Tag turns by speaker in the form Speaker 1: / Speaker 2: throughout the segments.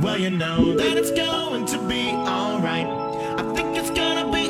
Speaker 1: Well, you know that it's going to be alright. I think it's gonna be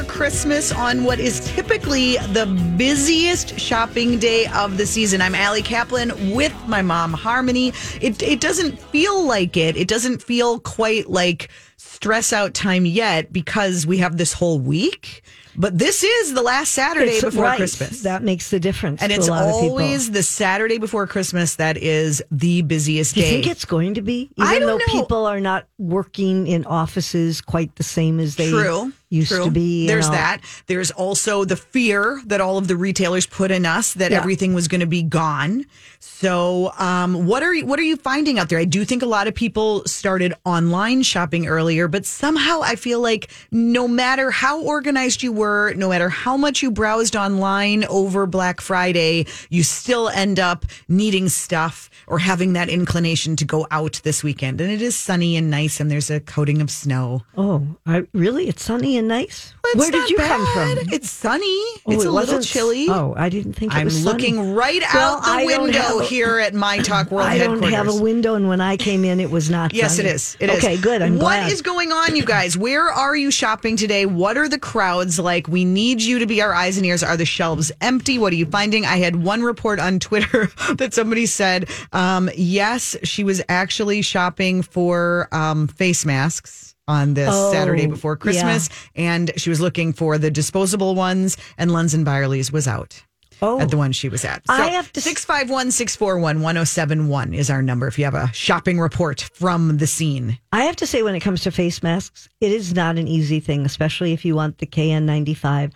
Speaker 2: Christmas on what is typically the busiest shopping day of the season. I'm Allie Kaplan with my mom, Harmony. It, it doesn't feel like it. It doesn't feel quite like stress out time yet because we have this whole week. But this is the last Saturday
Speaker 3: It's
Speaker 2: before
Speaker 3: right.
Speaker 2: Christmas.
Speaker 3: That makes the difference.
Speaker 2: and it's
Speaker 3: a lot of
Speaker 2: always the Saturday before Christmas that is the busiest
Speaker 3: Do you
Speaker 2: day.
Speaker 3: think it's going to be? Even
Speaker 2: I don't
Speaker 3: though
Speaker 2: know.
Speaker 3: people are not working in offices quite the same as they
Speaker 2: True.
Speaker 3: Used
Speaker 2: True.
Speaker 3: to be.
Speaker 2: There's
Speaker 3: know.
Speaker 2: that. There's also the fear that all of the retailers put in us that
Speaker 3: Yeah.
Speaker 2: everything was going to be gone. So, um, what are you, what are you finding out there? I do think a lot of people started online shopping earlier, but somehow I feel like no matter how organized you were, no matter how much you browsed online over Black Friday, you still end up needing stuff or having that inclination to go out this weekend. And it is sunny and nice, and there's a coating of snow.
Speaker 3: Oh, I, really? It's sunny and nice.
Speaker 2: It's
Speaker 3: Where did you come from?
Speaker 2: It's sunny.
Speaker 3: Oh,
Speaker 2: it's
Speaker 3: it
Speaker 2: a little chilly.
Speaker 3: Oh, I didn't think it was. I'm
Speaker 2: looking right
Speaker 3: Well,
Speaker 2: out the
Speaker 3: I
Speaker 2: window
Speaker 3: a-
Speaker 2: here at My Talk World
Speaker 3: I don't have a window, and when I came in, it was not.
Speaker 2: Yes, it
Speaker 3: sunny.
Speaker 2: is. It is.
Speaker 3: okay, good. I'm
Speaker 2: What
Speaker 3: glad.
Speaker 2: is going on, you guys? Where are you shopping today? What are the crowds like? We need you to be our eyes and ears. Are the shelves empty? What are you finding? I had one report on Twitter that somebody said, um, yes, she was actually shopping for um, face masks on this
Speaker 3: Oh,
Speaker 2: Saturday before Christmas, and she was looking for the disposable ones, and Lunds and Byerly's was out.
Speaker 3: Oh.
Speaker 2: At the oh. one she was at. So
Speaker 3: I have to-
Speaker 2: 651 641 1071 is our number if you have a shopping report from the scene.
Speaker 3: I have to say, when it comes to face masks, it is not an easy thing, especially if you want the KN95,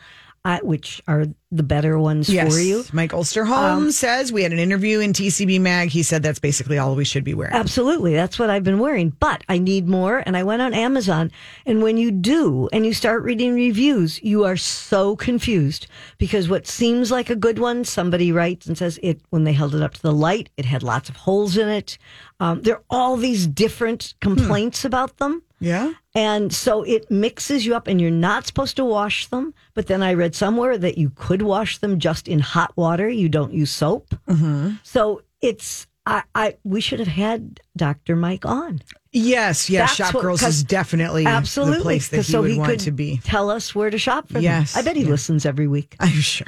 Speaker 3: I, which are the better ones for you. Um,
Speaker 2: Mike Osterholm says we had an interview in TCB Mag. He said that's basically all we should be wearing.
Speaker 3: Absolutely. That's what I've been wearing. But I need more. And I went on Amazon. And when you do and you start reading reviews, you are so confused because what seems like a good one, somebody writes and says it, when they held it up to the light, it had lots of holes in it. Um, there are all these different complaints about them.
Speaker 2: Yeah.
Speaker 3: And so it mixes you up, and you're not supposed to wash them. But then I read somewhere that you could wash them just in hot water. You don't use soap. Mm-hmm. So it's I, I we should have had Dr. Mike on.
Speaker 2: Yes, yes.
Speaker 3: That's
Speaker 2: Shop
Speaker 3: what-
Speaker 2: Girls is definitely
Speaker 3: Absolutely,
Speaker 2: the place that he
Speaker 3: so
Speaker 2: would
Speaker 3: he
Speaker 2: want to be.
Speaker 3: Tell us where to shop for
Speaker 2: Yes,
Speaker 3: them. I bet he
Speaker 2: yeah.
Speaker 3: listens every week.
Speaker 2: I'm sure.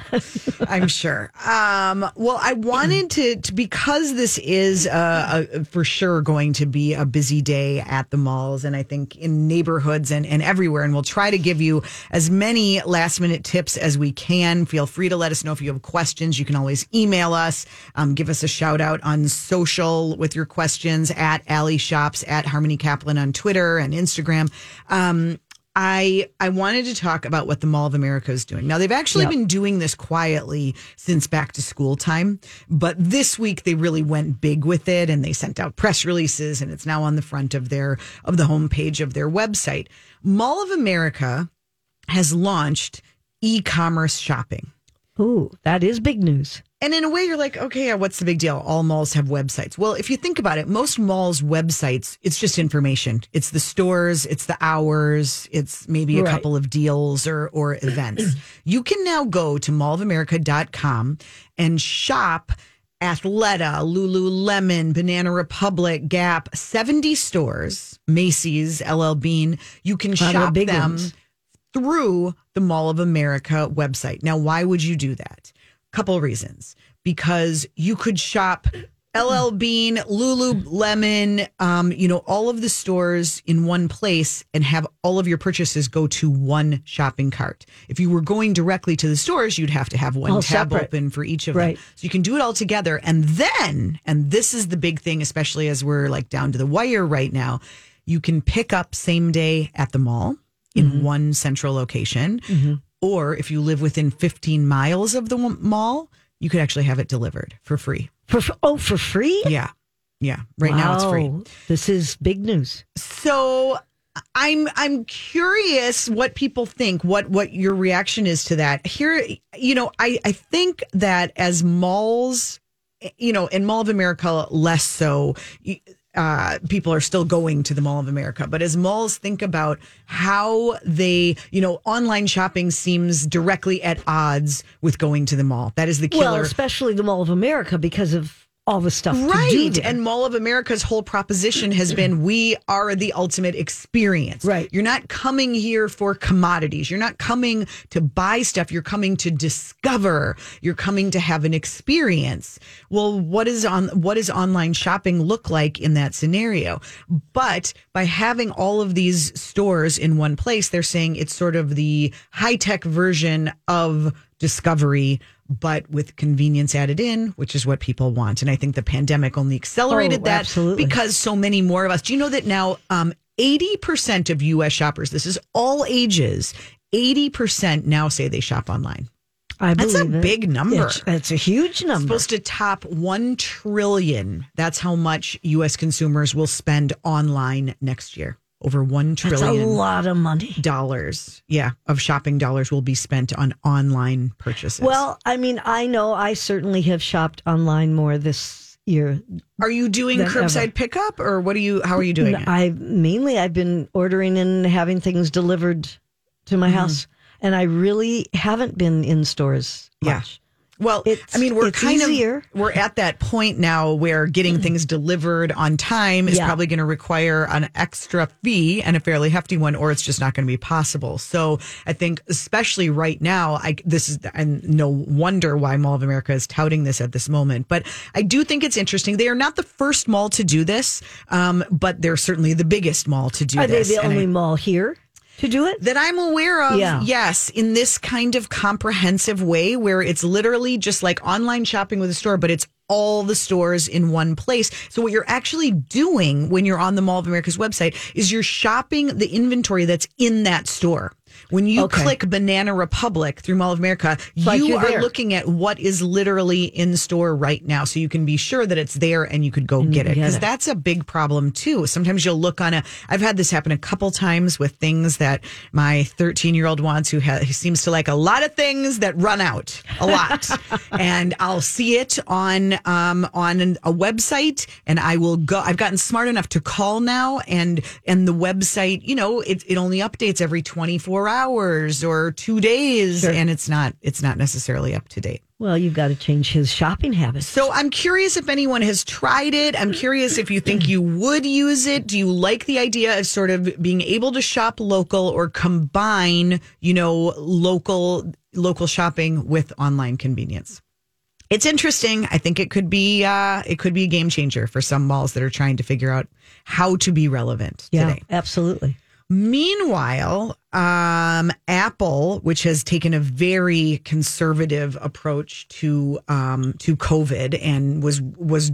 Speaker 2: I'm sure. Um, well, I wanted to, to because this is uh, a, for sure going to be a busy day at the malls, and I think in neighborhoods and, and everywhere. And we'll try to give you as many last minute tips as we can. Feel free to let us know if you have questions. You can always email us, um, give us a shout out on social with your questions at Allie Shops at Harmony Kaplan on Twitter and Instagram. Um, I I wanted to talk about what the Mall of America is doing. Now they've actually
Speaker 3: Yep.
Speaker 2: been doing this quietly since back to school time, but this week they really went big with it and they sent out press releases and it's now on the front of their of the homepage of their website. Mall of America has launched e-commerce shopping.
Speaker 3: Ooh, that is big news.
Speaker 2: And in a way, you're like, okay, yeah, what's the big deal? All malls have websites. Well, if you think about it, most malls' websites, it's just information. It's the stores, it's the hours, it's maybe a
Speaker 3: Right.
Speaker 2: couple of deals or, or events. you can now go to mallamerica.com and shop Athleta, Lululemon, Banana Republic, Gap, 70 stores, Macy's, LL Bean. You can
Speaker 3: the
Speaker 2: shop
Speaker 3: big
Speaker 2: them
Speaker 3: ones.
Speaker 2: through the Mall of America website. Now, why would you do that? Couple reasons. Because you could shop LL Bean, Lululemon, um, you know, all of the stores in one place and have all of your purchases go to one shopping cart. If you were going directly to the stores, you'd have to have one
Speaker 3: All
Speaker 2: tab
Speaker 3: separate.
Speaker 2: open for each of
Speaker 3: Right.
Speaker 2: them. So you can do it all together. And then, and this is the big thing, especially as we're like down to the wire right now, you can pick up same day at the mall in
Speaker 3: Mm-hmm.
Speaker 2: one central location. Or if you live within 15 miles of the mall, you could actually have it delivered for free.
Speaker 3: For, oh, for free?
Speaker 2: Yeah. Yeah, right now it's free.
Speaker 3: This is big news.
Speaker 2: So I'm I'm curious what people think, what what your reaction is to that. Here, you know, I I think that as malls, you know, in Mall of America less so. Uh, people are still going to the Mall of America, but as malls think about how they, you know, online shopping seems directly at odds with going to the mall. That is the killer.
Speaker 3: Well, especially the Mall of America because of all the stuff
Speaker 2: Right. And Mall of America's whole proposition has been we are the ultimate experience.
Speaker 3: Right.
Speaker 2: You're not coming here for commodities. You're not coming to buy stuff. You're coming to discover. You're coming to have an experience. Well, what is on what does online shopping look like in that scenario? But by having all of these stores in one place, they're saying it's sort of the high-tech version of discovery but with convenience added in, which is what people want. And I think the pandemic only accelerated
Speaker 3: Oh,
Speaker 2: that
Speaker 3: absolutely.
Speaker 2: because so many more of us. Do you know that now um, 80% of US shoppers, this is all ages, 80% now say they shop online.
Speaker 3: I
Speaker 2: That's a
Speaker 3: it.
Speaker 2: big number.
Speaker 3: It's, it's a huge number.
Speaker 2: Supposed to top 1 trillion. That's how much US consumers will spend online next year. Over one trillion.
Speaker 3: That's a lot of money.
Speaker 2: dollars. Yeah, of shopping dollars will be spent on online purchases.
Speaker 3: Well, I mean, I know I certainly have shopped online more this year.
Speaker 2: Are you doing curbside
Speaker 3: ever.
Speaker 2: pickup or what are you how are you doing it?
Speaker 3: I mainly I've been ordering and having things delivered to my mm-hmm. house, and I really haven't been in stores
Speaker 2: Yeah.
Speaker 3: much.
Speaker 2: Well,
Speaker 3: It's-
Speaker 2: I mean, we're kind
Speaker 3: easier.
Speaker 2: of we're at that point now where getting things delivered on time is
Speaker 3: Yeah.
Speaker 2: probably going to require an extra fee and a fairly hefty one, or it's just not going to be possible. So I think, especially right now, I this is and no wonder why Mall of America is touting this at this moment. But I do think it's interesting. They are not the first mall to do this, um, but they're certainly the biggest mall to do this.
Speaker 3: Are they
Speaker 2: this.
Speaker 3: the
Speaker 2: And I-
Speaker 3: only mall here to do it?
Speaker 2: that I'm aware of,
Speaker 3: Yeah.
Speaker 2: yes, in this kind of comprehensive way where it's literally just like online shopping with a store, but it's all the stores in one place. So what you're actually doing when you're on the Mall of America's website is you're shopping the inventory that's in that store. When you
Speaker 3: Okay.
Speaker 2: click Banana Republic through Mall of America,
Speaker 3: like
Speaker 2: you
Speaker 3: you're there.
Speaker 2: looking at what is literally in store right now. So you can be sure that it's there and you could go get it. Because that's a big problem too. Sometimes you'll look on a, I've had this happen a couple times with things that my 13 year old wants who, ha, who seems to like a lot of things that run out a lot. and I'll see it on, um, on an, a website and I will go, I've gotten smart enough to call now and, and the website, you know, it, it only updates every 24 hours or two days and it's not, it's not necessarily up to date.
Speaker 3: Well, you've got to change his shopping habits.
Speaker 2: So I'm curious if anyone has tried it. I'm curious if you think you would use it. Do you like the idea of sort of being able to shop local or combine, you know, local local shopping with online convenience? It's interesting. I think it could be uh it could be a game changer for some malls that are trying to figure out how to be relevant
Speaker 3: Yeah,
Speaker 2: today.
Speaker 3: absolutely.
Speaker 2: Meanwhile, um, Apple, which has taken a very conservative approach to um, to COVID and was was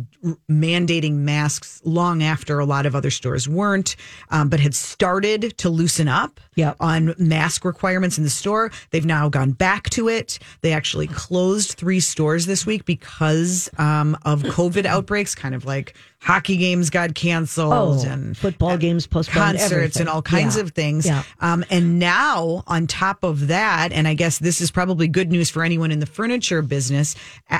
Speaker 2: mandating masks long after a lot of other stores weren't, um, but had started to loosen up
Speaker 3: Yep.
Speaker 2: on mask requirements in the store. They've now gone back to it. They actually closed three stores this week because um, of COVID outbreaks, kind of like hockey games got canceled
Speaker 3: Oh,
Speaker 2: and
Speaker 3: football games postponed,
Speaker 2: concerts
Speaker 3: everything.
Speaker 2: and all kinds
Speaker 3: Yeah.
Speaker 2: of things.
Speaker 3: Yeah.
Speaker 2: Um, and now, on top of that, and I guess this is probably good news for anyone in the furniture business.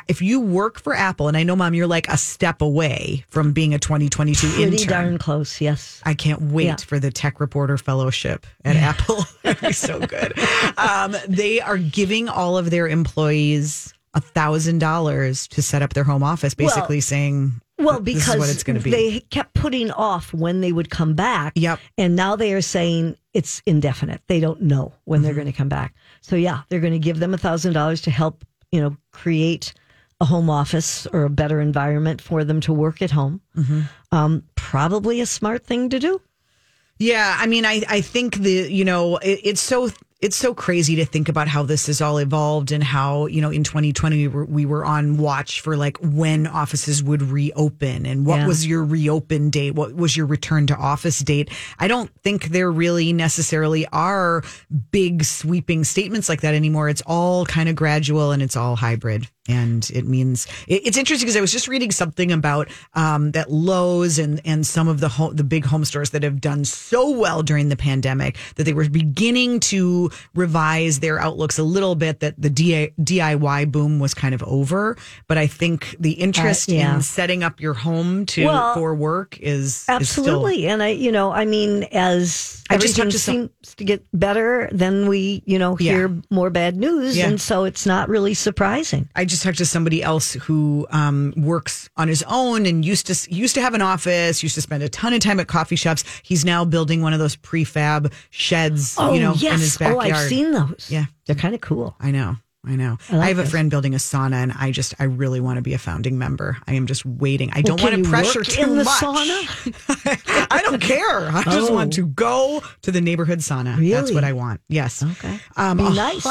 Speaker 2: If you work for Apple, and I know, Mom, you're like a step away from being a 2022
Speaker 3: Pretty
Speaker 2: intern.
Speaker 3: darn close, yes.
Speaker 2: I can't wait
Speaker 3: Yeah.
Speaker 2: for the Tech Reporter Fellowship at Apple. That'd be so good. Um, they are giving all of their employees a thousand dollars to set up their home office, basically saying,
Speaker 3: Well, because
Speaker 2: what it's going to be."
Speaker 3: they kept putting off when they would come back.
Speaker 2: Yep.
Speaker 3: And now they are saying it's indefinite. They don't know when
Speaker 2: Mm-hmm.
Speaker 3: they're going to come back. So yeah, they're going to give them a thousand dollars to help, you know, create a home office or a better environment for them to work at home.
Speaker 2: Mm-hmm.
Speaker 3: Um, probably a smart thing to do.
Speaker 2: Yeah, I mean, I I think the you know it, it's so it's so crazy to think about how this has all evolved and how you know in 2020 we were, we were on watch for like when offices would reopen and what
Speaker 3: Yeah.
Speaker 2: was your reopen date, what was your return to office date. I don't think there really necessarily are big sweeping statements like that anymore. It's all kind of gradual and it's all hybrid. And it means it's interesting because I was just reading something about um, that Lowe's and and some of the home, the big home stores that have done so well during the pandemic that they were beginning to revise their outlooks a little bit. That the DIY boom was kind of over, but I think the interest
Speaker 3: Uh, yeah.
Speaker 2: in setting up your home to
Speaker 3: Well,
Speaker 2: for work is is still-
Speaker 3: Absolutely. and I, you know, I mean, as
Speaker 2: I just
Speaker 3: everything
Speaker 2: talked to some-
Speaker 3: seems to get better, then we, you know,
Speaker 2: Yeah.
Speaker 3: hear more bad news.
Speaker 2: Yeah.
Speaker 3: And so it's not really surprising.
Speaker 2: I just talked to somebody else who um, works on his own and used to used to have an office, used to spend a ton of time at coffee shops. He's now building one of those prefab sheds,
Speaker 3: Oh,
Speaker 2: you know,
Speaker 3: yes.
Speaker 2: in his backyard.
Speaker 3: Oh, I've seen those.
Speaker 2: Yeah.
Speaker 3: They're kind of cool.
Speaker 2: I know. I know.
Speaker 3: I like
Speaker 2: I have a friend building a sauna, and I just, I really want to be a founding member. I am just waiting. I don't want to pressure too
Speaker 3: in the
Speaker 2: much.
Speaker 3: sauna?
Speaker 2: I don't care. I just
Speaker 3: Oh.
Speaker 2: want to go to the neighborhood sauna. That's what I want. Yes.
Speaker 3: Okay.
Speaker 2: Um,
Speaker 3: Be nice.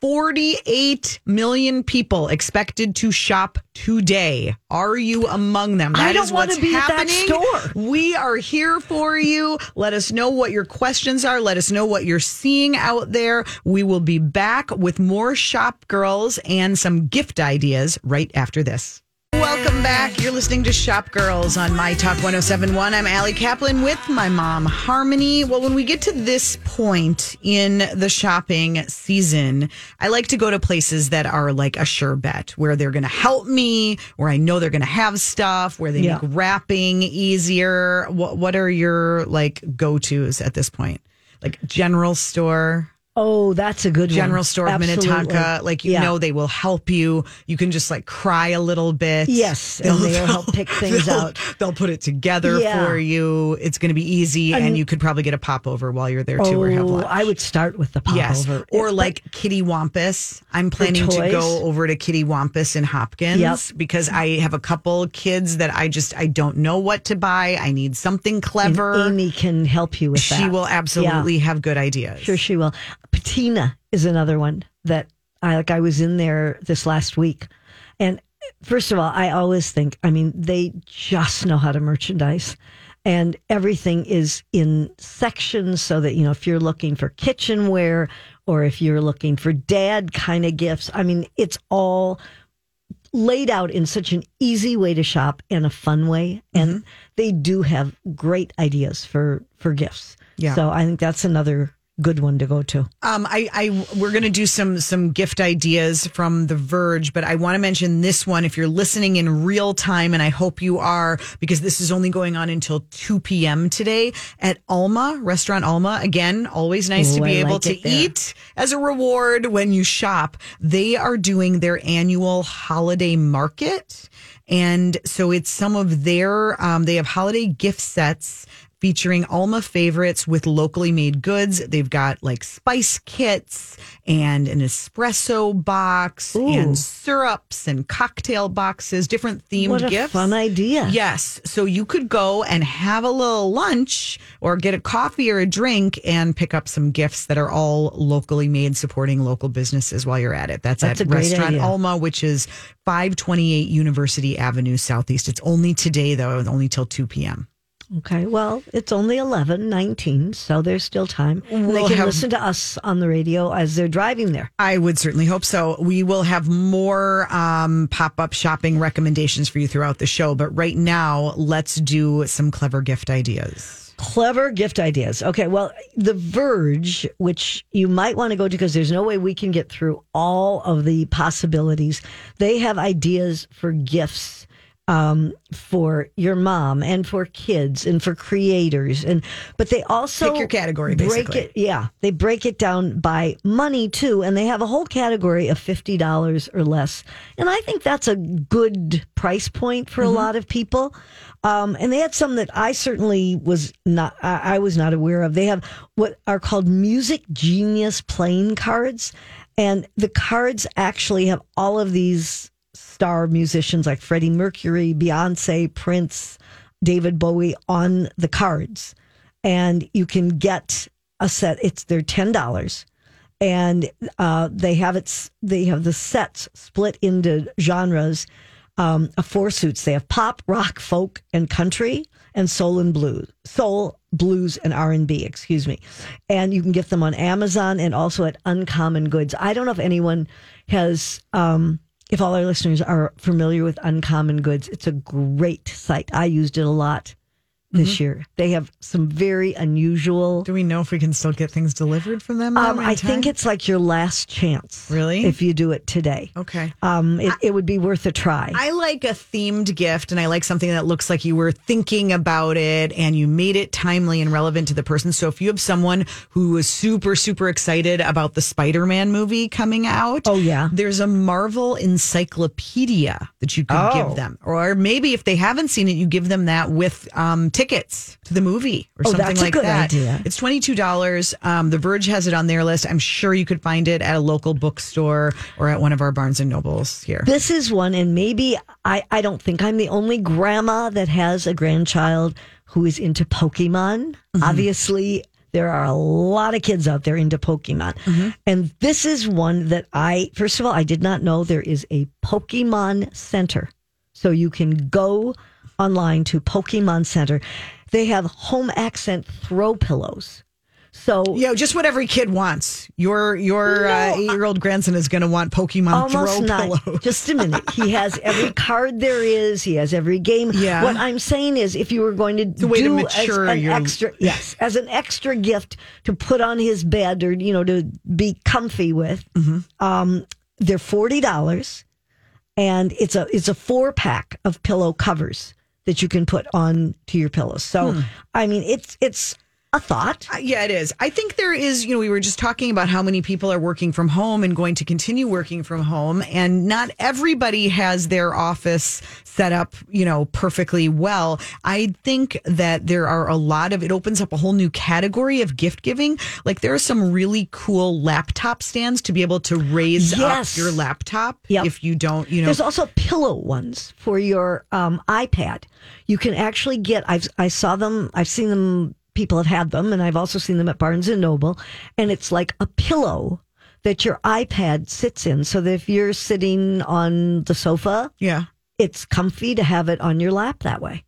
Speaker 2: 148 million people expected to shop today. Are you among them?
Speaker 3: I don't wanna
Speaker 2: what's
Speaker 3: be at that store.
Speaker 2: We are here for you. Let us know what your questions are. Let us know what you're seeing out there. We will be back with more shop girls and some gift ideas right after this. Welcome back. You're listening to Shop Girls on My Talk 1071. I'm Allie Kaplan with my mom, Harmony. Well, when we get to this point in the shopping season, I like to go to places that are like a sure bet, where they're going to help me, where I know they're going to have stuff, where they
Speaker 3: Yeah.
Speaker 2: make wrapping easier. What, what are your like go tos at this point? Like general store?
Speaker 3: Oh, that's a good one.
Speaker 2: general store of
Speaker 3: Absolutely.
Speaker 2: Minnetonka. Like, you
Speaker 3: Yeah.
Speaker 2: know, they will help you. You can just like cry a little bit.
Speaker 3: Yes, and they'll help pick things
Speaker 2: they'll-
Speaker 3: out.
Speaker 2: They'll put it together
Speaker 3: Yeah.
Speaker 2: for you. It's going to be easy. And,
Speaker 3: And-
Speaker 2: you could probably get a popover while you're there too or have
Speaker 3: Oh,
Speaker 2: lunch.
Speaker 3: I would start with the
Speaker 2: Yes.
Speaker 3: popover.
Speaker 2: Or
Speaker 3: But-
Speaker 2: like Kitty Wampus. I'm planning to go over to Kitty Wampus in Hopkins
Speaker 3: Yep.
Speaker 2: because I have a couple kids that I just I don't know what to buy. I need something
Speaker 3: and
Speaker 2: clever.
Speaker 3: Amy can help you with that.
Speaker 2: she will
Speaker 3: Yeah.
Speaker 2: absolutely have good ideas.
Speaker 3: Sure, she will. Patina is another one that I like. I was in there this last week, and first of all, I always think, I mean, they just know how to merchandise, and everything is in sections so that you know if you're looking for kitchenware or if you're looking for dad kind of gifts. I mean, it's all laid out in such an easy way to shop and a fun way and
Speaker 2: Mm-hmm.
Speaker 3: they do have great ideas for for gifts
Speaker 2: Yeah.
Speaker 3: so i think that's another good one to go to
Speaker 2: Um, I, I, we're going to do some some gift ideas from The Verge, but I want to mention this one. If you're listening in real time, and I hope you are, because this is only going on until 2 p.m. today at Alma Restaurant Alma. Again, always nice to be
Speaker 3: I
Speaker 2: able to eat as a reward when you shop. They are doing their annual holiday market, and so it's some of their. Um, they have holiday gift sets featuring Alma favorites with locally made goods. They've got like spice kits and an espresso box
Speaker 3: Ooh.
Speaker 2: and syrups and cocktail boxes, different themed
Speaker 3: what a
Speaker 2: gifts.
Speaker 3: fun idea
Speaker 2: Yes. So you could go and have a little lunch or get a coffee or a drink and pick up some gifts that are all locally made, supporting local businesses while you're at it. That's,
Speaker 3: That's
Speaker 2: at
Speaker 3: a
Speaker 2: Restaurant
Speaker 3: idea.
Speaker 2: Alma, which is 528 University Avenue Southeast. It's only today, though, only till 2 p.m.
Speaker 3: okay well it's only 11 19 so there's still time they
Speaker 2: We'll
Speaker 3: can
Speaker 2: have-
Speaker 3: listen to us on the radio as they're driving there
Speaker 2: I would certainly hope so. We will have more um, pop up shopping recommendations for you throughout the show. But right now, let's do some clever gift ideas.
Speaker 3: Clever gift ideas. Okay, well, The Verge, which you might want to go to because there's no way we can get through all of the possibilities. They have ideas for gifts um, for your mom and for kids and for creators, and but they also
Speaker 2: Pick your category,
Speaker 3: Break
Speaker 2: basically.
Speaker 3: it, yeah. They break it down by money too, and they have a whole category of fifty dollars or less, and I think that's a good price point for a lot of people. Um, and they had some that I certainly was not, I, I was not aware of. They have what are called Music Genius playing cards. And the cards actually have all of these star musicians like Freddie Mercury, Beyonce, Prince, David Bowie on the cards. And you can get a set, it's, they're $10 and uh, they have it. They have the sets split into genres um, of four suits. They have pop, rock, folk, and country, and soul and blues, soul, blues, and R and B. Excuse me. And you can get them on Amazon and also at Uncommon Goods. I don't know if anyone has um, if all our listeners are familiar with Uncommon Goods, it's a great site. I used it a lot this
Speaker 2: Mm-hmm.
Speaker 3: year. They have some very unusual.
Speaker 2: Do we know if we can still get things delivered from them?
Speaker 3: Um, I think it's like your last chance.
Speaker 2: Really?
Speaker 3: If you do it today.
Speaker 2: okay.
Speaker 3: Um, it, it would be worth a try.
Speaker 2: I like a themed gift and I like something that looks like you were thinking about it and you made it timely and relevant to the person. So if you have someone who was super, super excited about the Spider Man movie coming out,
Speaker 3: Oh, yeah.
Speaker 2: there's a Marvel encyclopedia that you could
Speaker 3: Oh.
Speaker 2: give them. Or maybe if they haven't seen it, you give them that with um, tickets to the movie or
Speaker 3: Oh,
Speaker 2: something
Speaker 3: that's a
Speaker 2: like that.
Speaker 3: idea.
Speaker 2: It's $22. Um, the Verge has it on their list. I'm sure you could find it at a local bookstore or at one of our Barnes and Nobles here.
Speaker 3: This is one, and maybe I, I don't think I'm the only grandma that has a grandchild who is into Pokemon. Obviously, there are a lot of kids out there into Pokemon. And this is one that I, first of all, I did not know there is a Pokemon Center. So you can go online to Pokemon Center. They have home accent throw pillows. So
Speaker 2: Yeah, just what every kid wants. Your your uh, eight year old grandson is going to want Pokemon throw
Speaker 3: not.
Speaker 2: pillows.
Speaker 3: Just a minute. He has every card there is. He has every game.
Speaker 2: Yeah.
Speaker 3: What I'm saying is, if you were going to
Speaker 2: way to
Speaker 3: do
Speaker 2: mature
Speaker 3: as an
Speaker 2: your-
Speaker 3: extra, yes, as an extra gift to put on his bed or you know to be comfy with,
Speaker 2: Mm-hmm.
Speaker 3: um, they're forty dollars, and it's a it's a four pack of pillow covers that you can put on to your pillows. So
Speaker 2: Hmm.
Speaker 3: I mean, it's it's a thought.
Speaker 2: Uh, Yeah, it is. I think there is, you know, we were just talking about how many people are working from home and going to continue working from home. And not everybody has their office set up, you know, perfectly well. I think that there are a lot of, it opens up a whole new category of gift giving. Like there are some really cool laptop stands to be able to raise
Speaker 3: Yes.
Speaker 2: up your laptop
Speaker 3: Yep.
Speaker 2: if you don't, you know.
Speaker 3: There's also pillow ones for your um, iPad. You can actually get. I've I saw them. I've seen them. People have had them, and I've also seen them at Barnes and Noble. And it's like a pillow that your iPad sits in, so that if you're sitting on the sofa,
Speaker 2: yeah.
Speaker 3: it's comfy to have it on your lap that way.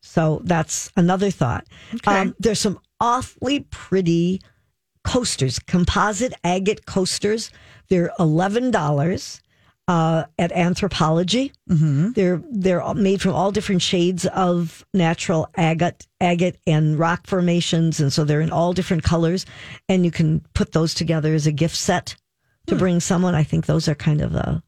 Speaker 3: So that's another thought. Um,
Speaker 2: Okay.
Speaker 3: there's some awfully pretty coasters, composite agate coasters. They're eleven dollars uh, at Anthropologie. Mm-hmm. They're they're made from all different shades of natural agate, agate and rock formations, and so they're in all different colors. And you can put those together as a gift set to bring someone. I think those are kind of a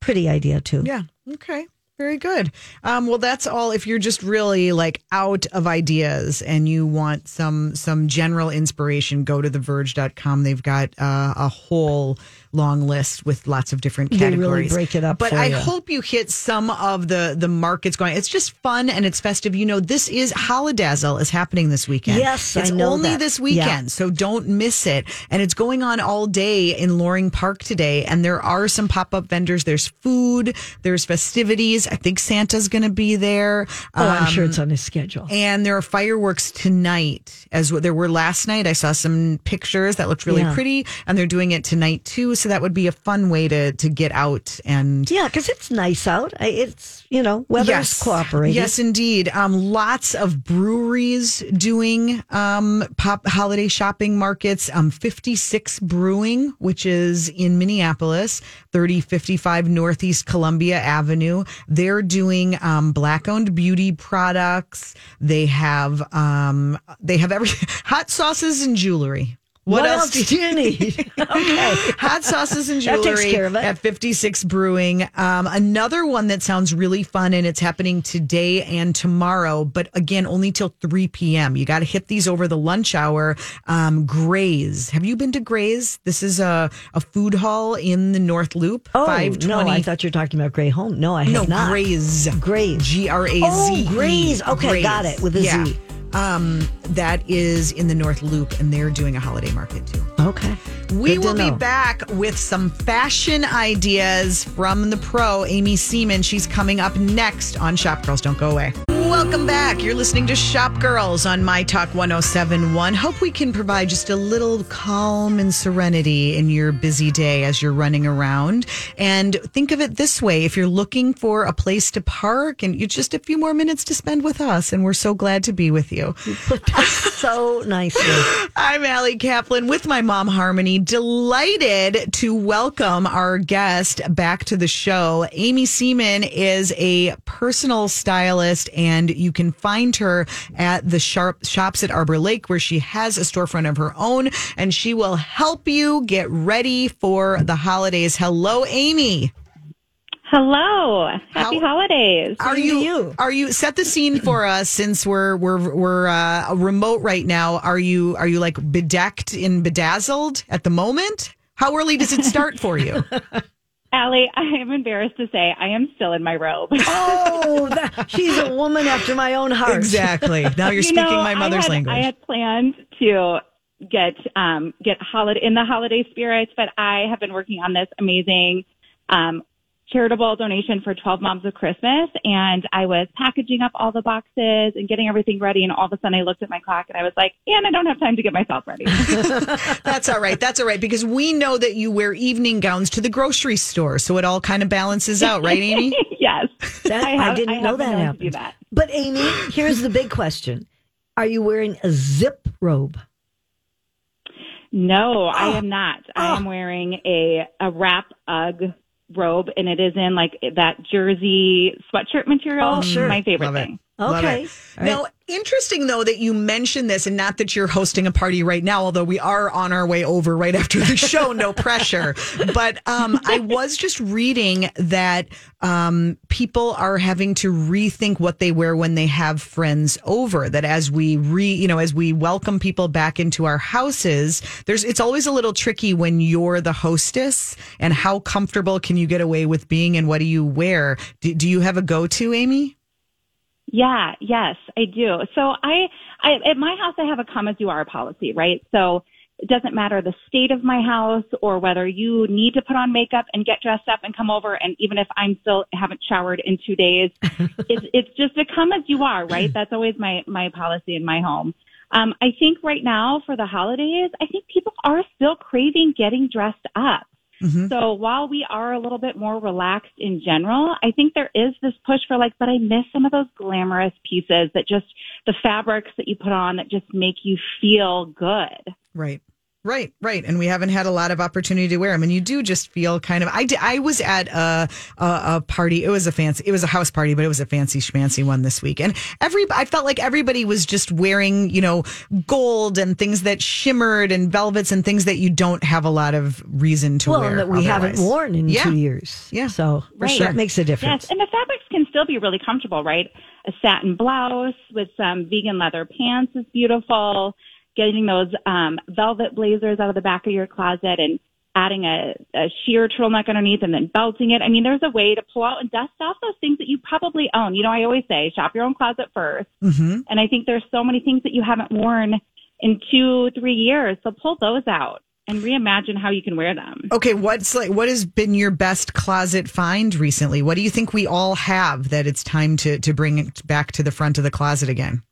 Speaker 3: pretty idea too.
Speaker 2: Yeah. Okay. Very good. Um, well, that's all. If you're just really like out of ideas and you want some some general inspiration, go to theverge.com. They've got uh, a whole long list with lots of different
Speaker 3: They really
Speaker 2: categories.
Speaker 3: break it up
Speaker 2: But I
Speaker 3: you.
Speaker 2: hope you hit some of the the markets going. It's just fun and it's festive. You know, this is Holidazzle is happening this weekend.
Speaker 3: Yes, I
Speaker 2: it's
Speaker 3: know
Speaker 2: only
Speaker 3: that.
Speaker 2: this
Speaker 3: Yeah.
Speaker 2: weekend, so don't miss it. And it's going on all day in Loring Park today. And there are some pop up vendors. There's food. There's festivities. I think Santa's going to be there.
Speaker 3: Oh, I'm sure
Speaker 2: Um,
Speaker 3: it's on his schedule.
Speaker 2: and there are fireworks tonight, as what there were last night. I saw some pictures that looked really
Speaker 3: Yeah.
Speaker 2: pretty, and they're doing it tonight too. So that would be a fun way to to get out and
Speaker 3: Yeah, because it's nice out. It's you know weather's cooperating.
Speaker 2: Yes, indeed. Um, lots of breweries doing um, pop holiday shopping markets. Um, 56 Brewing, which is in Minneapolis, 3055 Northeast Columbia Avenue. They're doing um, black owned beauty products. They have um, they have every hot sauces and jewelry.
Speaker 3: What, else do you need? okay.
Speaker 2: hot sauces and jewelry
Speaker 3: takes care of it.
Speaker 2: at 56 Brewing. Um, another one that sounds really fun, and it's happening today and tomorrow, but again, only till 3 p.m. You got to hit these over the lunch hour. Um, Graze. Have you been to Graze? This is a, a food hall in the North Loop.
Speaker 3: Oh
Speaker 2: 520.
Speaker 3: no, I thought you were talking about Gray Home. No, I have
Speaker 2: no,
Speaker 3: not.
Speaker 2: Graze.
Speaker 3: Graze.
Speaker 2: G R A Z.
Speaker 3: Oh, Graze. Okay, got it, with a
Speaker 2: yeah.
Speaker 3: Z.
Speaker 2: Um, that is in the North Loop, and they're doing a holiday market too.
Speaker 3: Okay.
Speaker 2: We
Speaker 3: Good
Speaker 2: will be back with some fashion ideas from the pro, Amy Seaman. She's coming up next on Shop Girls. Don't go away. Welcome back. You're listening to Shop Girls on My Talk 1071. Hope we can provide just a little calm and serenity in your busy day as you're running around. And think of it this way if you're looking for a place to park and you just a few more minutes to spend with us, and we're so glad to be with you.
Speaker 3: Put that so nicely.
Speaker 2: I'm Allie Kaplan with my mom, Harmony. Delighted to welcome our guest back to the show. Amy Seaman is a personal stylist, and you can find her at the Sharp Shops at Arbor Lake, where she has a storefront of her own, and she will help you get ready for the holidays. Hello, Amy.
Speaker 4: Hello. Happy
Speaker 2: How-
Speaker 4: holidays.
Speaker 2: Are
Speaker 3: to
Speaker 2: you,
Speaker 3: you.
Speaker 2: are you set the scene for us since we're we're we're uh, remote right now? Are you are you like bedecked and bedazzled at the moment? How early does it start for you?
Speaker 4: Allie, I am embarrassed to say I am still in my robe.
Speaker 3: Oh, that, she's a woman after my own heart.
Speaker 2: exactly. Now you're
Speaker 4: You
Speaker 2: speaking
Speaker 4: know,
Speaker 2: my mother's
Speaker 4: I had,
Speaker 2: language.
Speaker 4: I had planned to get um get holiday in the holiday spirits, but I have been working on this amazing um charitable donation for 12 moms of Christmas and I was packaging up all the boxes and getting everything ready and all of a sudden I looked at my clock and I was like, and I don't have time to get myself ready.
Speaker 2: That's all right. That's all right because we know that you wear evening gowns to the grocery store, so it all kind of balances out, right, Amy?
Speaker 4: yes.
Speaker 3: That, I,
Speaker 4: have-
Speaker 3: didn't
Speaker 4: have
Speaker 3: know that
Speaker 4: known to do
Speaker 3: happened.
Speaker 4: that.
Speaker 3: But Amy, here's the big question: Are you wearing a zip robe?
Speaker 4: No, I
Speaker 3: Oh.
Speaker 4: am not. I
Speaker 3: Oh.
Speaker 4: am wearing a a wrap UGG robe, and it is in like that jersey sweatshirt material.
Speaker 3: Oh, sure.
Speaker 4: My favorite
Speaker 2: Love
Speaker 4: thing.
Speaker 2: Love
Speaker 3: Okay.
Speaker 2: it.
Speaker 3: All right.
Speaker 2: Now, interesting though that you mentioned this, and not that you're hosting a party right now, although we are on our way over right after the show. no pressure. But um, I was just reading that um, people are having to rethink what they wear when they have friends over. That as we re, you know, as we welcome people back into our houses, there's it's always a little tricky when you're the hostess and how comfortable can you get away with being and what do you wear? Do, do you have a go to, Amy?
Speaker 4: Yeah, yes, I do. So I, I at my house I have a come as you are policy, right? So it doesn't matter the state of my house or whether you need to put on makeup and get dressed up and come over and even if I'm still haven't showered in 2 days, it's it's just a come as you are, right? That's always my my policy in my home. Um, I think right now for the holidays, I think people are still craving getting dressed up. Mm-hmm. So while we are a little bit more relaxed in general, I think there is this push for like, but I miss some of those glamorous pieces that just the fabrics that you put on that just make you feel good.
Speaker 2: Right. Right, right, and we haven't had a lot of opportunity to wear them, and you do just feel kind of. I, di- I was at a, a a party. It was a fancy. It was a house party, but it was a fancy schmancy one this week, and every. I felt like everybody was just wearing, you know, gold and things that shimmered and velvets and things that you don't have a lot of reason to
Speaker 3: well,
Speaker 2: wear.
Speaker 3: and that we haven't worn in
Speaker 2: Yeah.
Speaker 3: two years.
Speaker 2: Yeah.
Speaker 3: So
Speaker 4: Right.
Speaker 3: that makes a difference.
Speaker 4: Yes, and the fabrics can still be really comfortable, right? A satin blouse with some vegan leather pants is beautiful. Getting those um, velvet blazers out of the back of your closet and adding a, a sheer turtleneck underneath and then belting it. I mean, there's a way to pull out and dust off those things that you probably own. You know, I always say shop your own closet 1st
Speaker 2: Mhm.
Speaker 4: And I think there's so many things that you haven't worn in two, three years. So pull those out and reimagine how you can wear them.
Speaker 2: Okay, what's like? What has been your best closet find recently? What do you think we all have that it's time to to bring it back to the front of the closet again?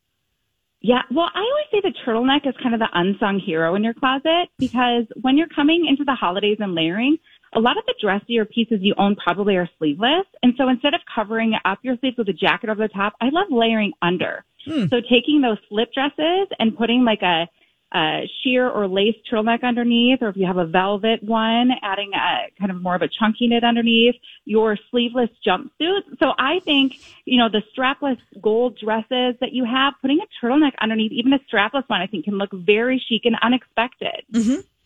Speaker 4: Yeah, well, I always say the turtleneck is kind of the unsung hero in your closet because when you're coming into the holidays and layering, a lot of the dressier pieces you own probably are sleeveless. And so instead of covering up your sleeves with a jacket over the top, I love layering under. Hmm. So taking those slip dresses and putting like a, a sheer or lace turtleneck underneath, or if you have a velvet one, adding a kind of more of a chunky knit underneath, your sleeveless jumpsuit. So I think, you know, the strapless gold dresses that you have, putting a turtleneck underneath, even a strapless one, I think can look very chic and unexpected.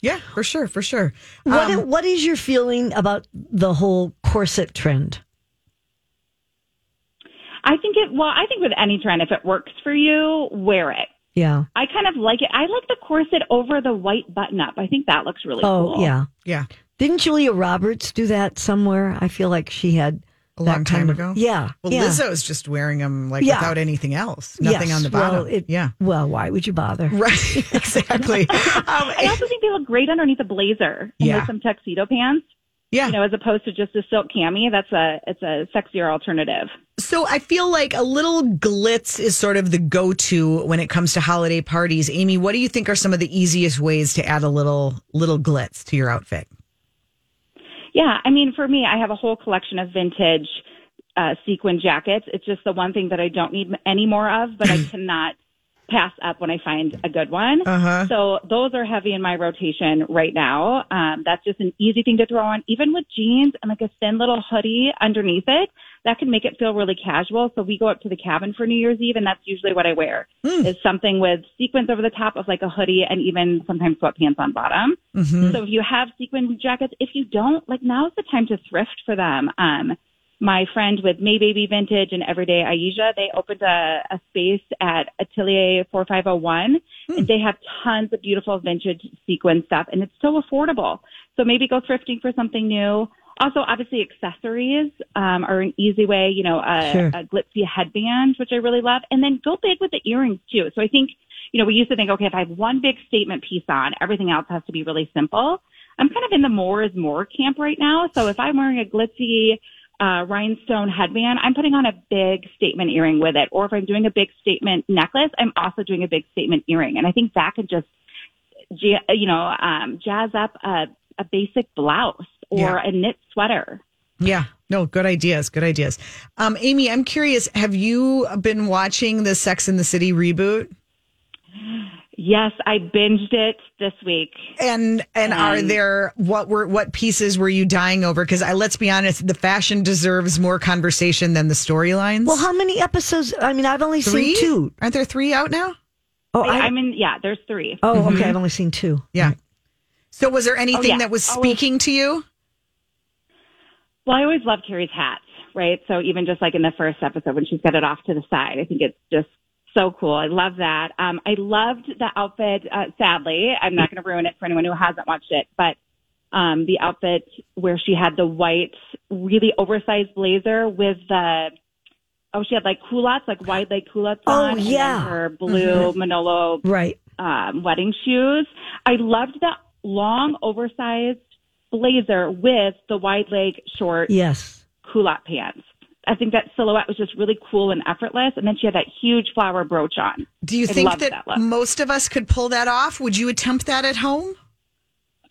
Speaker 2: Yeah, for sure, for sure.
Speaker 3: What,
Speaker 2: Um,
Speaker 3: what is your feeling about the whole corset trend?
Speaker 4: I think it, well, I think with any trend, if it works for you, wear it.
Speaker 3: Yeah.
Speaker 4: I kind of like it. I like the corset over the white button up. I think that looks really
Speaker 3: Oh,
Speaker 4: cool.
Speaker 3: yeah.
Speaker 2: yeah,
Speaker 3: Didn't Julia Roberts do that somewhere? I feel like she had
Speaker 2: a
Speaker 3: that
Speaker 2: long
Speaker 3: kind
Speaker 2: time
Speaker 3: of-
Speaker 2: ago.
Speaker 3: Yeah.
Speaker 2: Well,
Speaker 3: yeah.
Speaker 2: Lizzo's just wearing them like
Speaker 3: Yeah.
Speaker 2: without anything else, nothing
Speaker 3: Yes,
Speaker 2: on the bottom.
Speaker 3: Well, it-
Speaker 2: yeah,
Speaker 3: Well, why would you bother?
Speaker 2: right, exactly. um,
Speaker 4: I also think they look great underneath a blazer and
Speaker 2: Yeah.
Speaker 4: with some tuxedo pants.
Speaker 2: Yeah.
Speaker 4: You know, as opposed to just a silk cami, that's a it's a sexier alternative.
Speaker 2: So I feel like a little glitz is sort of the go-to when it comes to holiday parties. Amy, what do you think are some of the easiest ways to add a little little glitz to your outfit?
Speaker 4: Yeah, I mean, for me, I have a whole collection of vintage uh, sequin jackets. It's just the one thing that I don't need any more of, but I cannot pass up when I find a good one.
Speaker 2: Uh-huh.
Speaker 4: So those are heavy in my rotation right now. Um, that's just an easy thing to throw on, even with jeans and like a thin little hoodie underneath it. That can make it feel really casual. So we go up to the cabin for New Year's Eve, and that's usually what I wear is something with sequins over the top of like a hoodie and even sometimes sweatpants on bottom. So if you have sequin jackets, if you don't, like now's the time to thrift for them. Um, my friend with May Baby Vintage and Everyday Aisha, they opened a, a space at Atelier 4501 and they have tons of beautiful vintage sequin stuff and it's so affordable. So maybe go thrifting for something new. Also, obviously accessories, um, are an easy way, you know, a,
Speaker 3: Sure.
Speaker 4: a glitzy headband, which I really love. And then go big with the earrings too. So I think, you know, we used to think, okay, if I have one big statement piece on, everything else has to be really simple. I'm kind of in the more is more camp right now. So if I'm wearing a glitzy, uh, rhinestone headband, I'm putting on a big statement earring with it. Or if I'm doing a big statement necklace, I'm also doing a big statement earring. And I think that could just, you know, um, jazz up a, a basic blouse or
Speaker 2: Yeah.
Speaker 4: a knit sweater.
Speaker 2: Yeah. No, good ideas. Good ideas. Um, Amy, I'm curious, have you been watching the Sex in the City reboot?
Speaker 4: Yes, I binged it this week.
Speaker 2: And and are
Speaker 4: Um,
Speaker 2: there what were what pieces were you dying over? Because I let's be honest, the fashion deserves more conversation than the storylines.
Speaker 3: Well, how many episodes? I mean, I've only
Speaker 2: three?
Speaker 3: seen two.
Speaker 2: Aren't there three out now?
Speaker 3: Oh,
Speaker 4: I,
Speaker 3: I,
Speaker 4: I'm in, yeah, there's three.
Speaker 3: oh, okay. I've only seen two.
Speaker 2: Yeah. So was there anything
Speaker 4: yeah.
Speaker 2: that was
Speaker 4: Oh,
Speaker 2: speaking to you?
Speaker 4: Well, I always love Carrie's hats, right? So even just like in the first episode when she's got it off to the side, I think it's just so cool. I love that. Um, I loved the outfit. Uh, sadly, I'm not going to ruin it for anyone who hasn't watched it, but um, the outfit where she had the white, really oversized blazer with the oh, she had like culottes, like wide leg culottes
Speaker 3: Oh,
Speaker 4: on,
Speaker 3: yeah.
Speaker 4: her blue Manolo
Speaker 3: Right.
Speaker 4: um, wedding shoes. I loved the long, oversized blazer with the wide leg short
Speaker 3: Yes.
Speaker 4: culotte pants. I think that silhouette was just really cool and effortless. And then she had that huge flower brooch on.
Speaker 2: Do you
Speaker 4: I
Speaker 2: think that,
Speaker 4: that
Speaker 2: most of us could pull that off? Would you attempt that at home?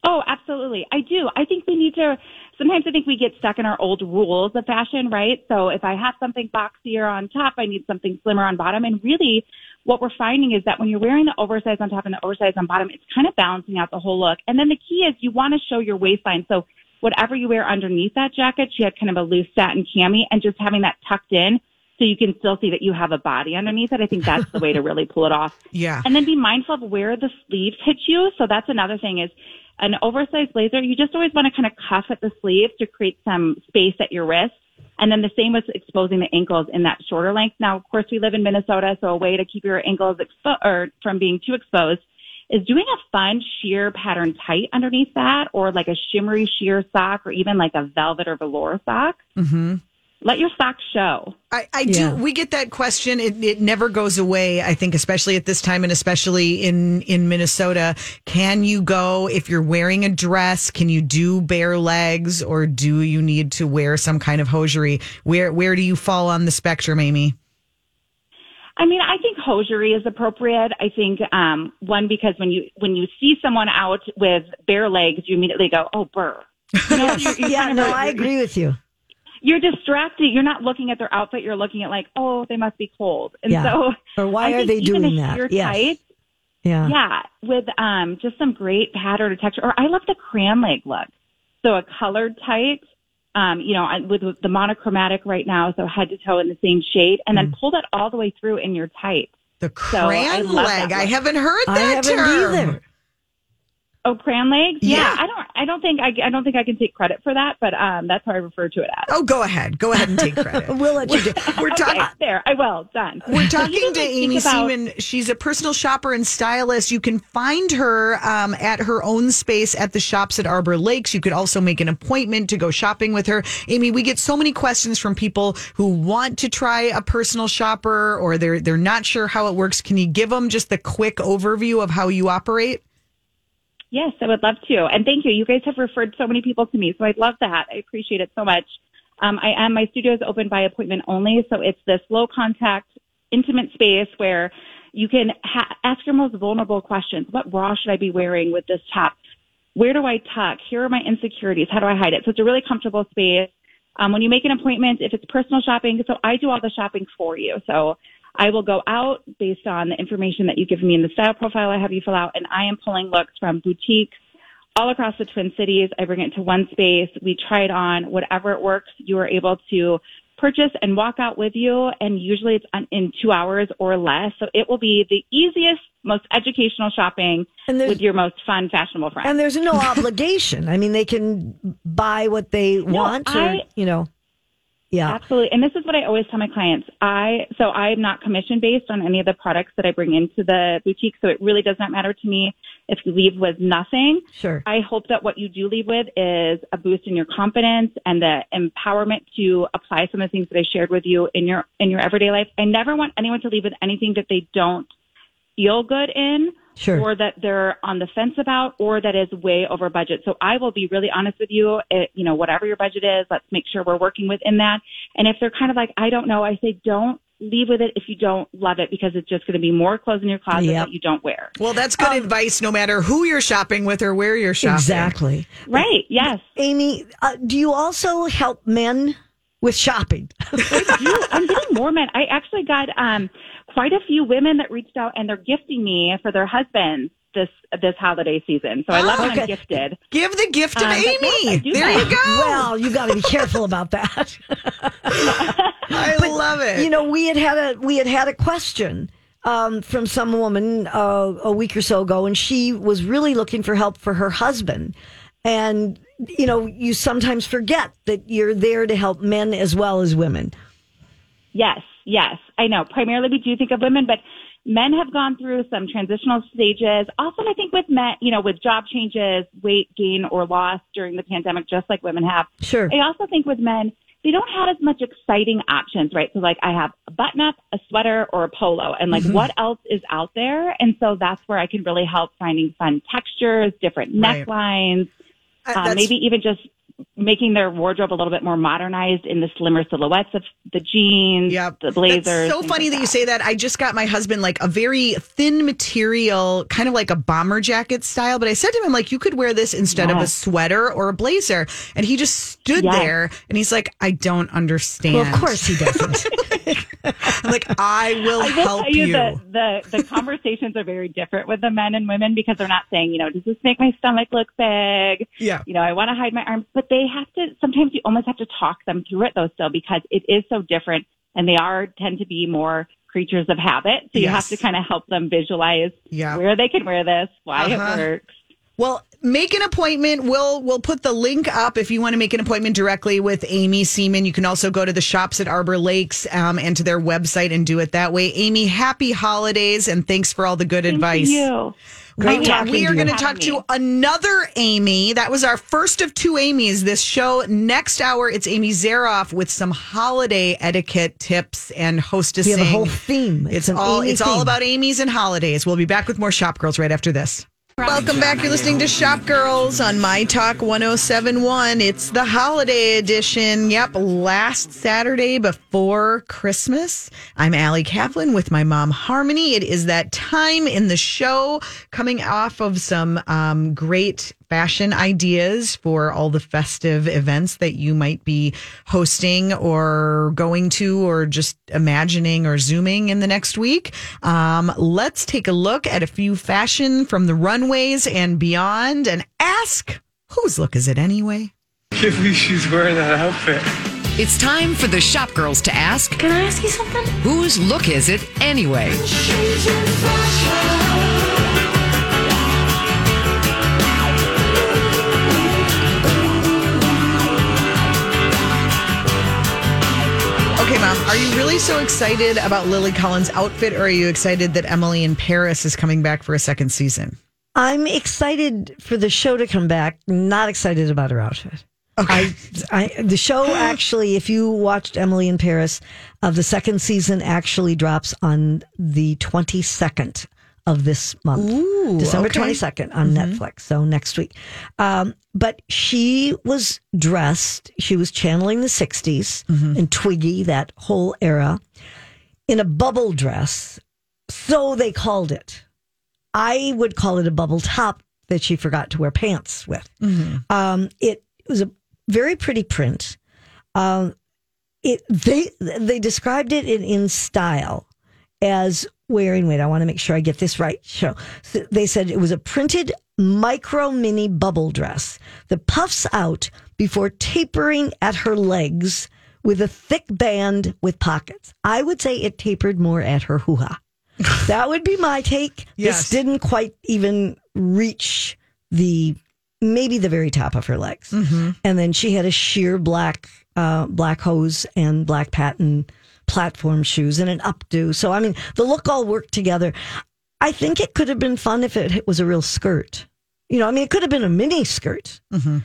Speaker 4: Oh, absolutely. I do. I think we need to. Sometimes I think we get stuck in our old rules of fashion, right? So if I have something boxier on top, I need something slimmer on bottom. And really, what we're finding is that when you're wearing the oversized on top and the oversized on bottom, it's kind of balancing out the whole look. And then the key is you want to show your waistline. So whatever you wear underneath that jacket, she had kind of a loose satin cami and just having that tucked in so you can still see that you have a body underneath it. I think that's the way to really pull it off.
Speaker 2: Yeah.
Speaker 4: And then be mindful of where the sleeves hit you. So that's another thing is an oversized blazer. You just always want to kind of cuff at the sleeves to create some space at your wrist. And then the same with exposing the ankles in that shorter length. Now, of course, we live in Minnesota, so a way to keep your ankles expo- or from being too exposed is doing a fun sheer pattern tight underneath that, or like a shimmery sheer sock, or even like a velvet or velour sock. Mm-hmm. Let your socks show.
Speaker 2: I, I
Speaker 3: Yeah.
Speaker 2: do. We get that question. It, it never goes away. I think, especially at this time, and especially in in Minnesota. Can you go if you're wearing a dress? Can you do bare legs, or do you need to wear some kind of hosiery? Where where do you fall on the spectrum, Amy?
Speaker 4: I mean, I think hosiery is appropriate. I think um, one because when you when you see someone out with bare legs, you immediately go, "Oh, burr." You know, you're, you're
Speaker 3: Yeah, no, I agree with you.
Speaker 4: You're distracted. You're not looking at their outfit. You're looking at like, "Oh, they must be cold." And
Speaker 3: Yeah.
Speaker 4: so,
Speaker 3: Or why are they doing that?
Speaker 4: sheer
Speaker 3: Yes.
Speaker 4: tight,
Speaker 3: Yeah.
Speaker 4: yeah, with um just some great pattern or texture. Or I love the cran leg look. So a colored tight, um, you know, I- with, with the monochromatic right now, so head to toe in the same shade, and
Speaker 3: Mm.
Speaker 4: then pull that all the way through in your tight.
Speaker 2: The
Speaker 4: So, I
Speaker 2: crayon
Speaker 4: love
Speaker 2: leg. I haven't heard that
Speaker 3: I haven't
Speaker 2: term.
Speaker 3: either.
Speaker 4: Oh, cran legs?
Speaker 2: Yeah.
Speaker 4: Yeah. I don't. I don't think. I, I don't think I can take credit for that, but um, that's how I refer to it as.
Speaker 2: Oh, go ahead. Go ahead and take credit.
Speaker 3: We'll let you do.
Speaker 2: We're
Speaker 4: Okay,
Speaker 2: talking.
Speaker 4: there. I will. Done.
Speaker 2: We're talking
Speaker 4: even
Speaker 2: to Amy
Speaker 4: about-
Speaker 2: Seaman. She's a personal shopper and stylist. You can find her um, at her own space at the shops at Arbor Lakes. You could also make an appointment to go shopping with her. Amy, we get so many questions from people who want to try a personal shopper or they're they're not sure how it works. Can you give them just the quick overview of how you operate?
Speaker 4: Yes, I would love to. And thank you. You guys have referred so many people to me, so I'd love that. I appreciate it so much. Um, I am, my studio is open by appointment only, so it's this low contact, intimate space where you can ha- ask your most vulnerable questions. What bra should I be wearing with this top? Where do I tuck? Here are my insecurities. How do I hide it? So it's a really comfortable space. Um, when you make an appointment, if it's personal shopping, so I do all the shopping for you. So I will go out based on the information that you give me in the style profile I have you fill out, and I am pulling looks from boutiques all across the Twin Cities. I bring it to one space. We try it on. Whatever it works, you are able to purchase and walk out with you. And usually it's on- in two hours or less. So it will be the easiest, most educational shopping with your most fun, fashionable friends.
Speaker 3: And there's no obligation. I mean, they can buy what they want, or
Speaker 4: I-
Speaker 3: you know, yeah.
Speaker 4: Absolutely. And this is what I always tell my clients. I, so I'm not commission based on any of the products that I bring into the boutique. So it really does not matter to me if you leave with nothing.
Speaker 3: Sure.
Speaker 4: I hope that what you do leave with is a boost in your confidence and the empowerment to apply some of the things that I shared with you in your, in your everyday life. I never want anyone to leave with anything that they don't feel good in
Speaker 3: Sure.
Speaker 4: or that they're on the fence about or that is way over budget. So I will be really honest with you. It, you know, whatever your budget is, let's make sure we're working within that. And if they're kind of like, I don't know, I say don't leave with it if you don't love it because it's just going to be more clothes in your closet
Speaker 3: Yep.
Speaker 4: that you don't wear.
Speaker 2: Well, that's good advice no matter who you're shopping with or where you're shopping.
Speaker 3: Exactly.
Speaker 4: Right. Yes.
Speaker 3: Amy, uh, do you also help men with shopping?
Speaker 4: I'm getting more men. I actually got um, quite a few women that reached out and they're gifting me for their husbands this this holiday season. So I love when
Speaker 3: Okay.
Speaker 4: I'm gifted.
Speaker 2: Give the gift of
Speaker 4: Um, but yes,
Speaker 2: Amy. there
Speaker 4: that.
Speaker 2: you go.
Speaker 3: well, you got to be careful about that.
Speaker 2: I love it.
Speaker 3: you know, we had had a we had had a question um, from some woman uh, a week or so ago, and she was really looking for help for her husband. And you know, you sometimes forget that you're there to help men as well as women.
Speaker 4: Yes, yes, I know. Primarily, we do think of women, but men have gone through some transitional stages. Also, I think with men, you know, with job changes, weight gain or loss during the pandemic, just like women have.
Speaker 3: Sure.
Speaker 4: I also think with men, they don't have as much exciting options, right? So, like, I have a button up, a sweater, or a polo, and like, what else is out there? And so that's where I can really help finding fun textures, different
Speaker 2: Right.
Speaker 4: necklines,
Speaker 2: uh,
Speaker 4: maybe even just making their wardrobe a little bit more modernized in the slimmer silhouettes of the jeans,
Speaker 2: Yep.
Speaker 4: the blazers.
Speaker 2: That's so funny
Speaker 4: like
Speaker 2: that you say that. I just got my husband like a very thin material, kind of like a bomber jacket style. But I said to him, like, you could wear this instead of a sweater or a blazer. And he just stood
Speaker 4: Yes.
Speaker 2: there and he's like, I don't understand.
Speaker 3: Well, of course he doesn't.
Speaker 2: I'm like, I will
Speaker 4: I will
Speaker 2: help
Speaker 4: tell you,
Speaker 2: you.
Speaker 4: the, the the conversations are very different with the men and women because they're not saying, you know, does this make my stomach look big?
Speaker 2: Yeah.
Speaker 4: You know, I want to hide my arms, but they have to. Sometimes you almost have to talk them through it though, still because it is so different, and they are tend to be more creatures of habit. So you
Speaker 2: Yes.
Speaker 4: have to kind of help them visualize
Speaker 2: Yeah.
Speaker 4: where they can wear this, why
Speaker 2: Uh-huh.
Speaker 4: it works.
Speaker 2: Well, make an appointment. We'll we'll put the link up if you want to make an appointment directly with Amy Seaman. You can also go to the shops at Arbor Lakes um, and to their website and do it that way. Amy, happy holidays and thanks for all the good advice.
Speaker 4: You.
Speaker 3: Great
Speaker 2: We-
Speaker 3: talking
Speaker 2: we are going to talk to another Amy. That was our first of two Amy's this show. Next hour, it's Amy Zaroff with some holiday etiquette tips and hostessing.
Speaker 3: We have a whole theme.
Speaker 2: It's,
Speaker 3: an
Speaker 2: all
Speaker 3: Amy
Speaker 2: it's all about Amy's and holidays. We'll be back with more Shop Girls right after this. Welcome back. You're listening to Shop Girls on My Talk 1071. It's the holiday edition. Yep, last Saturday before Christmas. I'm Allie Kaplan with my mom Harmony. It is that time in the show coming off of some um, great fashion ideas for all the festive events that you might be hosting or going to or just imagining or zooming in the next week. Um, let's take a look at a few fashion from the runways and beyond and ask whose look is it anyway?
Speaker 5: can't believe she's wearing that outfit.
Speaker 6: It's time for the shop girls to ask
Speaker 7: Can I ask you something?
Speaker 6: whose look is it anyway?
Speaker 2: Mom, are you really so excited about Lily Collins' outfit or are you excited that Emily in Paris is coming back for a second season?
Speaker 3: I'm excited for the show to come back. Not excited about her outfit.
Speaker 2: Okay.
Speaker 3: I, I the show actually, if you watched Emily in Paris, of the second season actually drops on the 22nd of this month, December
Speaker 2: okay.
Speaker 3: twenty second on Netflix. So next week. Um, but she was dressed. She was channeling the 60s and Twiggy, that whole era, in a bubble dress. So they called it. I would call it a bubble top that she forgot to wear pants with. Um, it was a very pretty print. Um, it they they described it in, InStyle as wearing. Wait, I want to make sure I get this right. So, they said it was a printed micro mini bubble dress that puffs out before tapering at her legs with a thick band with pockets. I would say it tapered more at her hoo ha. that would be my take.
Speaker 2: Yes.
Speaker 3: This didn't quite even reach the maybe the very top of her legs.
Speaker 2: Mm-hmm.
Speaker 3: And then she had a sheer black uh, black hose and black patent platform shoes and an updo. So I mean, the look all worked together. I think it could have been fun if it was a real skirt. You know, I mean, it could have been a mini skirt. Mm-hmm.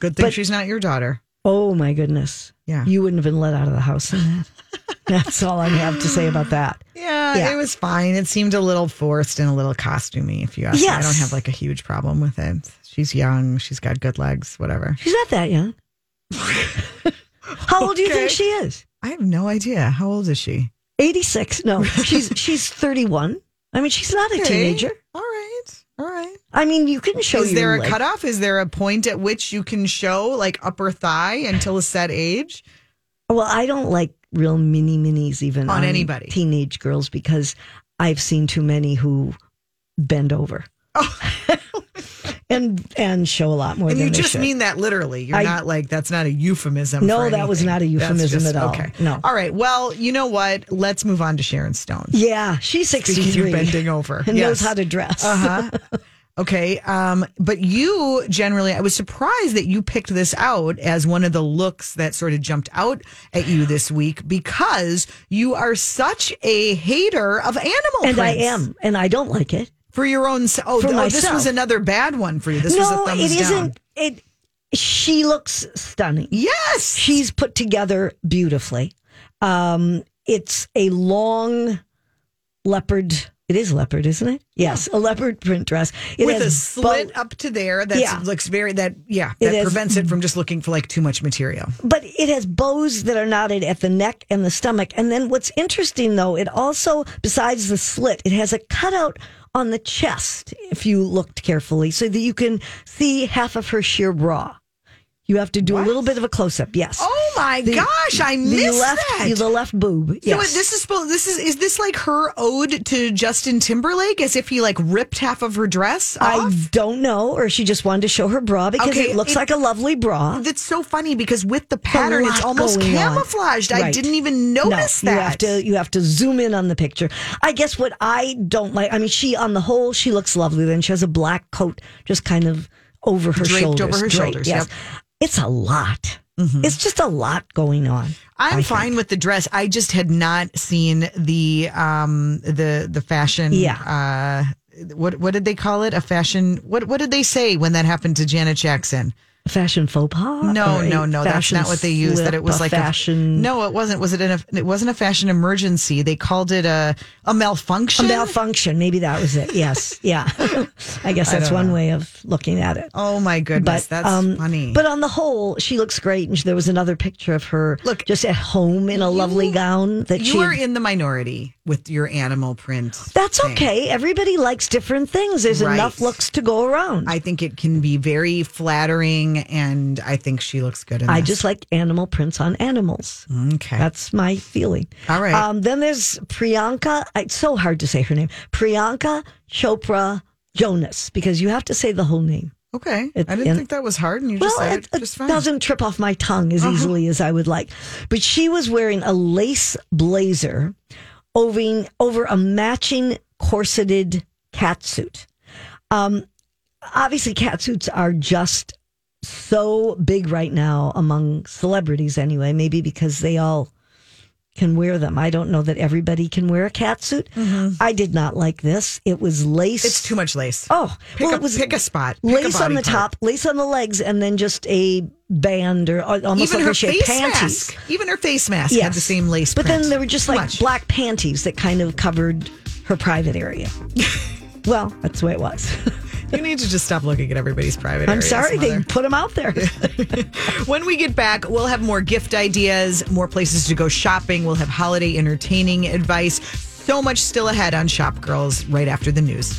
Speaker 2: Good thing
Speaker 3: But-
Speaker 2: she's not your daughter.
Speaker 3: Oh my goodness.
Speaker 2: Yeah.
Speaker 3: You wouldn't have been let out of the house in that. That's all I have to say about that.
Speaker 2: Yeah,
Speaker 3: Yeah.
Speaker 2: it was fine. It seemed a little forced and a little costumey, if you ask me. I don't have like a huge problem with it. She's young. She's got good legs, whatever.
Speaker 3: She's not that young. How old do you think she is?
Speaker 2: I have no idea. How old is she?
Speaker 3: 86. No, she's she's 31. I mean, she's not a
Speaker 2: Okay.
Speaker 3: teenager.
Speaker 2: All right. All right.
Speaker 3: I mean, you can show
Speaker 2: Is there a
Speaker 3: leg.
Speaker 2: cutoff? Is there a point at which you can show like upper thigh until a set age?
Speaker 3: Well, I don't like real mini minis even
Speaker 2: On anybody.
Speaker 3: teenage girls because I've seen too many who bend over. Oh. and and show a lot more.
Speaker 2: And
Speaker 3: than
Speaker 2: you just mean that literally. You're
Speaker 3: I-
Speaker 2: not like that's not a euphemism.
Speaker 3: No, that was not a euphemism
Speaker 2: just-
Speaker 3: at all.
Speaker 2: Okay.
Speaker 3: No.
Speaker 2: All right. Well, you know what? Let's move on to Sharon Stone.
Speaker 3: yeah, she's
Speaker 2: Speaking
Speaker 3: 63
Speaker 2: bending over.
Speaker 3: and knows how to dress.
Speaker 2: Uh huh. Okay. Um, but you generally, I was surprised that you picked this out as one of the looks that sort of jumped out at you this week because you are such a hater of animal
Speaker 3: and I am, and I don't like it.
Speaker 2: For your own. Oh,
Speaker 3: For
Speaker 2: oh, this was another bad one for you. This was a
Speaker 3: no,
Speaker 2: thumbs
Speaker 3: it
Speaker 2: down.
Speaker 3: isn't. It. She looks stunning.
Speaker 2: Yes.
Speaker 3: She's put together beautifully. Um, it's a long leopard. It is leopard, isn't it? Yes, a leopard print dress. It
Speaker 2: with a slit
Speaker 3: bow-
Speaker 2: up to there that
Speaker 3: Yeah.
Speaker 2: looks very that yeah
Speaker 3: It
Speaker 2: that
Speaker 3: has-
Speaker 2: prevents it from just looking for like too much material.
Speaker 3: but it has bows that are knotted at the neck and the stomach. And then what's interesting though, it also, besides the slit, it has a cutout on the chest if you looked carefully so that you can see half of her sheer bra. You have to do a little bit of a close up. Yes.
Speaker 2: Oh my
Speaker 3: The-
Speaker 2: gosh, I missed
Speaker 3: left,
Speaker 2: that.
Speaker 3: The left boob.
Speaker 2: So
Speaker 3: Yes.
Speaker 2: this is. This is is this like her ode to Justin Timberlake, as if he like ripped half of her dress
Speaker 3: I don't know, or she just wanted to show her bra because
Speaker 2: Okay,
Speaker 3: it looks
Speaker 2: it-
Speaker 3: like a lovely bra.
Speaker 2: That's so funny because with the pattern, it's almost camouflaged. I didn't even notice
Speaker 3: no,
Speaker 2: that.
Speaker 3: You have to you have to zoom in on the picture. I guess what I don't like. I mean, she on the whole she looks lovely. Then she has a black coat just kind of over her
Speaker 2: Draped
Speaker 3: shoulders.
Speaker 2: over her
Speaker 3: draped,
Speaker 2: shoulders,
Speaker 3: Yes,
Speaker 2: yep.
Speaker 3: It's a lot. It's just a lot going on.
Speaker 2: I'm
Speaker 3: I
Speaker 2: fine
Speaker 3: think.
Speaker 2: with the dress. I just had not seen the um the the fashion.
Speaker 3: Yeah.
Speaker 2: Uh, what what did they call it? A fashion. What what did they say when that happened to Janet Jackson?
Speaker 3: Fashion faux pas?
Speaker 2: No, no, no. That's not what they used. That it was
Speaker 3: a
Speaker 2: like
Speaker 3: fashion.
Speaker 2: A, no, it wasn't. Was it? An, it wasn't a fashion emergency. They called it a a malfunction.
Speaker 3: A malfunction. Maybe that was it. Yes. Yeah. I guess that's
Speaker 2: don't
Speaker 3: one
Speaker 2: know.
Speaker 3: way of looking at it.
Speaker 2: oh my goodness,
Speaker 3: But
Speaker 2: that's
Speaker 3: um,
Speaker 2: funny.
Speaker 3: But on the whole, she looks great, and there was another picture of her
Speaker 2: Look,
Speaker 3: just at home in a lovely gown that
Speaker 2: you
Speaker 3: she.
Speaker 2: are in the minority with your animal print.
Speaker 3: That's
Speaker 2: thing.
Speaker 3: okay. Everybody likes different things. There's
Speaker 2: Right.
Speaker 3: enough looks to go around. I,
Speaker 2: I think it can be very flattering, and I think she looks good in this.
Speaker 3: I just like animal prints on animals.
Speaker 2: okay.
Speaker 3: That's my feeling.
Speaker 2: All right.
Speaker 3: Um, then there's Priyanka. It's so hard to say her name. Priyanka Chopra Jonas because you have to say the whole name.
Speaker 2: okay.
Speaker 3: it-
Speaker 2: I didn't
Speaker 3: and-
Speaker 2: think that was hard, and you just
Speaker 3: Well,
Speaker 2: said
Speaker 3: it,
Speaker 2: it, just fine. Uh-huh.
Speaker 3: doesn't trip off my tongue as easily as I would like. But she was wearing a lace blazer over, over a matching corseted cat suit. Um, obviously, cat suits are just so big right now among celebrities, anyway, maybe because they all can wear them. I don't know that everybody can wear a cat suit. I did not like this. It was lace.
Speaker 2: Mm-hmm. It's too much lace.
Speaker 3: Oh,
Speaker 2: Pick
Speaker 3: well,
Speaker 2: a-
Speaker 3: it was
Speaker 2: pick a spot. Pick a
Speaker 3: lace on the
Speaker 2: part.
Speaker 3: top, lace on the legs, and then just a band or uh, almost
Speaker 2: Even
Speaker 3: like
Speaker 2: her
Speaker 3: a shape
Speaker 2: face
Speaker 3: panties.
Speaker 2: mask. Even her face mask had the same lace
Speaker 3: but
Speaker 2: print.
Speaker 3: then there were just
Speaker 2: Too
Speaker 3: like
Speaker 2: much.
Speaker 3: black panties that kind of covered her private area. Well, that's the way it was.
Speaker 2: You need to just stop looking at everybody's private
Speaker 3: I'm sorry they put them out there.
Speaker 2: When we get back, we'll have more gift ideas, more places to go shopping. We'll have holiday entertaining advice. So much still ahead on Shop Girls right after the news.